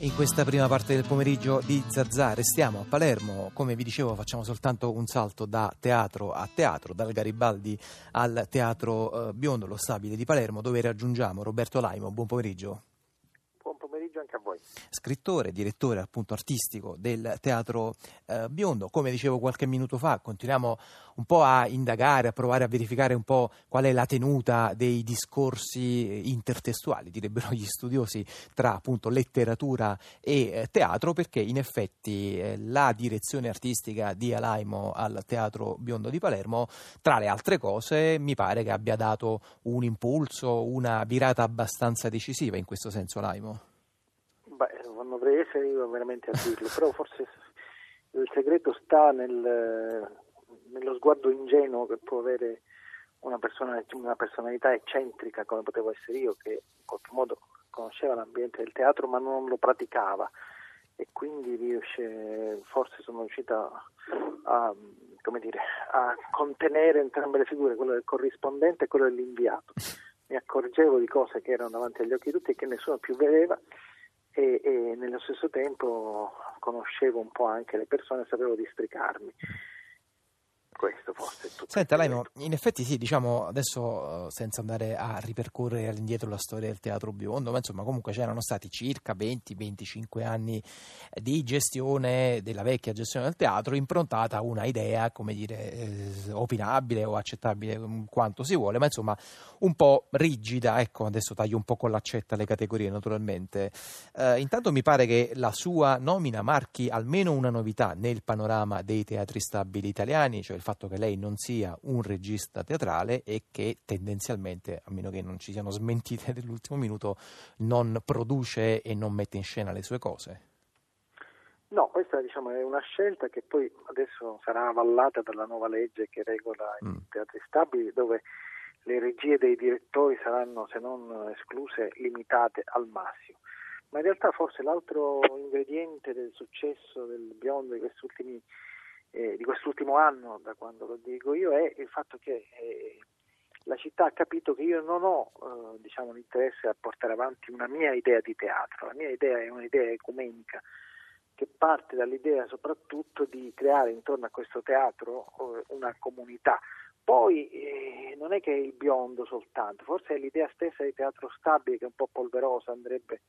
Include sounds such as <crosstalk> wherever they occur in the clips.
In questa prima parte del pomeriggio di Zazà restiamo a Palermo, come vi dicevo facciamo soltanto un salto da teatro a teatro, dal Garibaldi al Teatro eh, Biondo, lo stabile di Palermo, dove raggiungiamo Roberto Laimo. Buon pomeriggio. Anche a voi. Scrittore, direttore appunto artistico del Teatro eh, Biondo, come dicevo qualche minuto fa, continuiamo un po' a indagare, a provare a verificare un po' qual è la tenuta dei discorsi intertestuali, direbbero gli studiosi, tra appunto letteratura e eh, teatro, perché in effetti eh, la direzione artistica di Alaimo al Teatro Biondo di Palermo, tra le altre cose, mi pare che abbia dato un impulso, una virata abbastanza decisiva in questo senso, Alaimo. Non dovrei essere io veramente a dirlo, però forse il segreto sta nel nello sguardo ingenuo che può avere una, persona, una personalità eccentrica come potevo essere io, che in qualche modo conosceva l'ambiente del teatro ma non lo praticava e quindi riesce, forse sono riuscita a, dire, a, contenere entrambe le figure, quello del corrispondente e quello dell'inviato. Mi accorgevo di cose che erano davanti agli occhi di tutti e che nessuno più vedeva e, e nello stesso tempo conoscevo un po' anche le persone sapevo districarmi questo forse è tutto. Senta, Laimo, in effetti sì, diciamo adesso senza andare a ripercorrere all'indietro la storia del teatro biondo, ma insomma comunque c'erano stati circa 20-25 anni di gestione della vecchia gestione del teatro improntata a una idea, come dire, eh, opinabile o accettabile quanto si vuole, ma insomma un po' rigida, ecco adesso taglio un po' con l'accetta le categorie naturalmente. Eh, intanto mi pare che la sua nomina marchi almeno una novità nel panorama dei teatri stabili italiani, cioè il fatto che lei non sia un regista teatrale e che tendenzialmente, a meno che non ci siano smentite <laughs> dell'ultimo minuto, non produce e non mette in scena le sue cose. No, questa diciamo, è una scelta che poi adesso sarà avallata dalla nuova legge che regola mm. i teatri stabili, dove le regie dei direttori saranno, se non escluse, limitate al massimo. Ma in realtà forse l'altro ingrediente del successo del biondo di questi ultimi anni eh, di quest'ultimo anno, da quando lo dico io, è il fatto che eh, la città ha capito che io non ho eh, diciamo, l'interesse a portare avanti una mia idea di teatro, la mia idea è un'idea ecumenica che parte dall'idea soprattutto di creare intorno a questo teatro eh, una comunità. Poi eh, non è che è il biondo soltanto, forse è l'idea stessa di teatro stabile che è un po' polverosa, andrebbe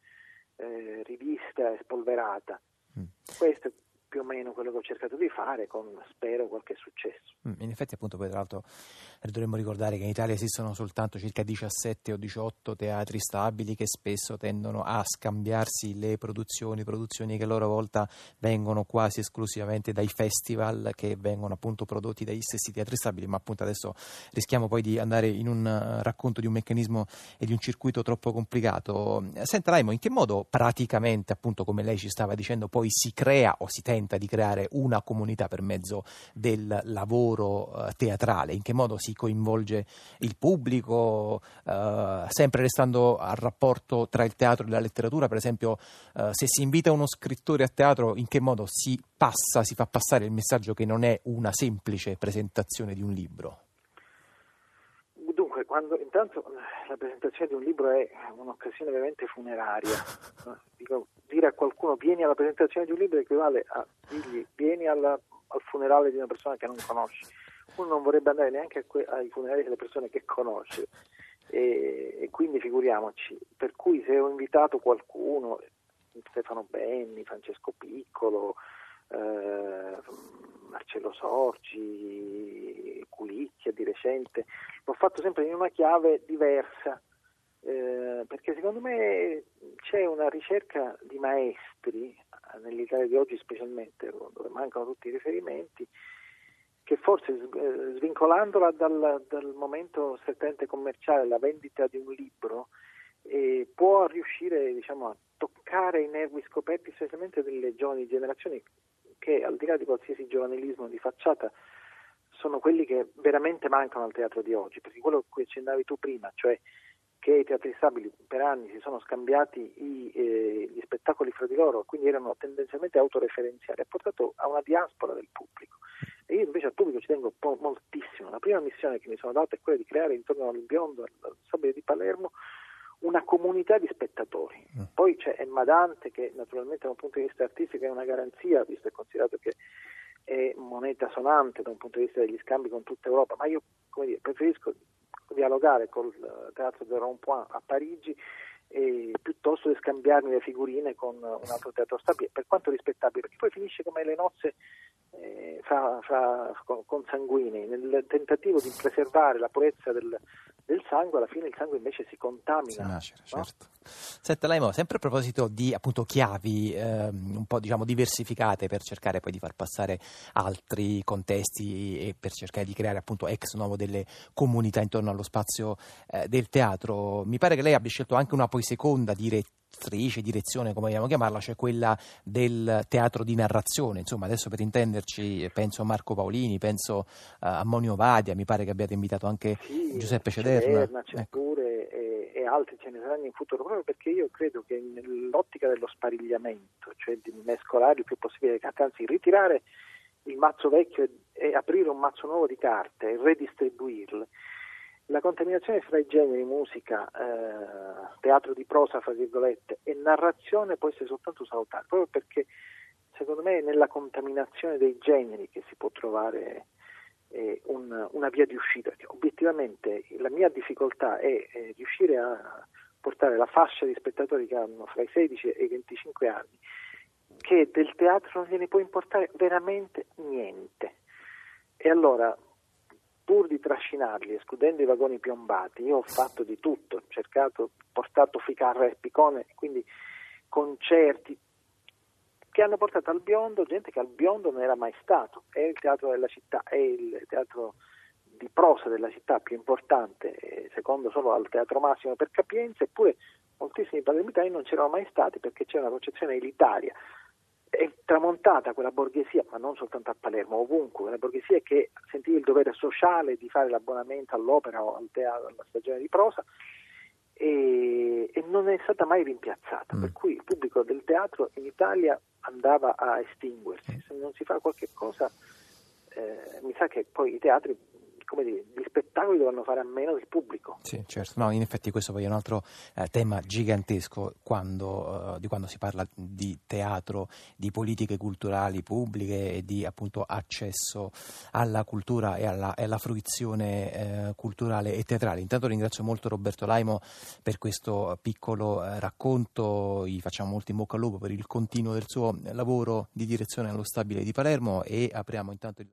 eh, rivista e spolverata. Mm. Questo più o meno quello che ho cercato di fare con spero qualche successo. Mm, in effetti appunto poi tra l'altro dovremmo ricordare che in Italia esistono soltanto circa 17 o 18 teatri stabili che spesso tendono a scambiarsi le produzioni, produzioni che a loro volta vengono quasi esclusivamente dai festival che vengono appunto prodotti dagli stessi teatri stabili, ma appunto adesso rischiamo poi di andare in un eh, racconto di un meccanismo e di un circuito troppo complicato. Senta Raimo, in che modo praticamente appunto come lei ci stava dicendo poi si crea o si tenta di creare una comunità per mezzo del lavoro eh, teatrale? In che modo si coinvolge il pubblico, eh, sempre restando al rapporto tra il teatro e la letteratura, per esempio eh, se si invita uno scrittore a teatro in che modo si passa, si fa passare il messaggio che non è una semplice presentazione di un libro? Quando, intanto la presentazione di un libro è un'occasione veramente funeraria. <laughs> Dico, dire a qualcuno vieni alla presentazione di un libro equivale a dirgli vieni alla, al funerale di una persona che non conosci uno non vorrebbe andare neanche que- ai funerali delle persone che conosce e, e, quindi figuriamoci, per cui se ho invitato qualcuno, Stefano Benni, Francesco Piccolo, eh, Marcello Sorgi, Culicchia di recente, l'ho fatto sempre in una chiave diversa, eh, perché secondo me c'è una ricerca di maestri, nell'Italia di oggi specialmente, dove mancano tutti i riferimenti, che forse eh, svincolandola dal, dal momento strettamente commerciale, la vendita di un libro, eh, può riuscire diciamo, a toccare i nervi scoperti specialmente delle giovani generazioni che al di là di qualsiasi giovanilismo di facciata sono quelli che veramente mancano al teatro di oggi, perché quello che accennavi tu prima, cioè che i teatri stabili per anni si sono scambiati i, eh, gli spettacoli fra di loro, quindi erano tendenzialmente autoreferenziali, ha portato a una diaspora del pubblico. E io invece al pubblico ci tengo moltissimo. La prima missione che mi sono data è quella di creare intorno al biondo, al stabile di Palermo, una comunità di spettatori. Mm. Poi c'è Emma Dante che naturalmente da un punto di vista artistico è una garanzia, visto e considerato che è moneta sonante da un punto di vista degli scambi con tutta Europa, ma io dire, preferisco dialogare col Teatro del Rond-Point a Parigi e piuttosto che scambiarmi le figurine con un altro teatro stabile, per quanto rispettabile, perché poi finisce come le nozze eh, fra, fra, con, con sanguini, nel tentativo di preservare la purezza del, del sangue, alla fine il sangue invece si contamina. Si nascere, no? certo. Senta, Laimo, sempre a proposito di appunto chiavi ehm, un po' diciamo diversificate per cercare poi di far passare altri contesti e per cercare di creare appunto ex novo delle comunità intorno allo spazio eh, del teatro, mi pare che lei abbia scelto anche una poi seconda direttiva attrice, direzione, come vogliamo chiamarla, cioè quella del teatro di narrazione. Insomma, adesso per intenderci, penso a Marco Paolini, penso a Monio Vadia, mi pare che abbiate invitato anche sì, Giuseppe Cederna. Cederna c'è ecco. pure e, e, altri ce ne saranno in futuro, proprio perché io credo che nell'ottica dello sparigliamento, cioè di mescolare il più possibile le carte, anzi ritirare il mazzo vecchio e, e aprire un mazzo nuovo di carte e redistribuirle, la contaminazione fra i generi musica, eh, teatro di prosa, fra virgolette, e narrazione può essere soltanto salutare, proprio perché secondo me è nella contaminazione dei generi che si può trovare eh, un, una via di uscita. Perché obiettivamente la mia difficoltà è, è riuscire a portare la fascia di spettatori che hanno fra i 16 e i 25 anni, che del teatro non gliene può importare veramente niente. E allora pur di trascinarli, escludendo i vagoni piombati, io ho fatto di tutto, ho cercato, portato Ficarra e Picone, quindi concerti che hanno portato al biondo gente che al biondo non era mai stato, è il teatro della città, è il teatro di prosa della città più importante, eh, secondo solo al Teatro Massimo per Capienza, eppure moltissimi palermitani non c'erano mai stati perché c'è una concezione elitaria. È tramontata quella borghesia, ma non soltanto a Palermo, ovunque, quella borghesia che sentiva dovere sociale di fare l'abbonamento all'opera o al teatro, alla stagione di prosa e, e non è stata mai rimpiazzata, mm. per cui il pubblico del teatro in Italia andava a estinguersi, se non si fa qualche cosa eh, mi sa che poi i teatri come dire, gli spettacoli dovranno fare a meno del pubblico. Sì, certo. No, in effetti questo poi è un altro eh, tema gigantesco quando, uh, di quando si parla di teatro, di politiche culturali pubbliche e di appunto accesso alla cultura e alla, e alla fruizione eh, culturale e teatrale. Intanto ringrazio molto Roberto Laimo per questo piccolo eh, racconto, gli facciamo molto in bocca al lupo per il continuo del suo lavoro di direzione allo stabile di Palermo e apriamo intanto il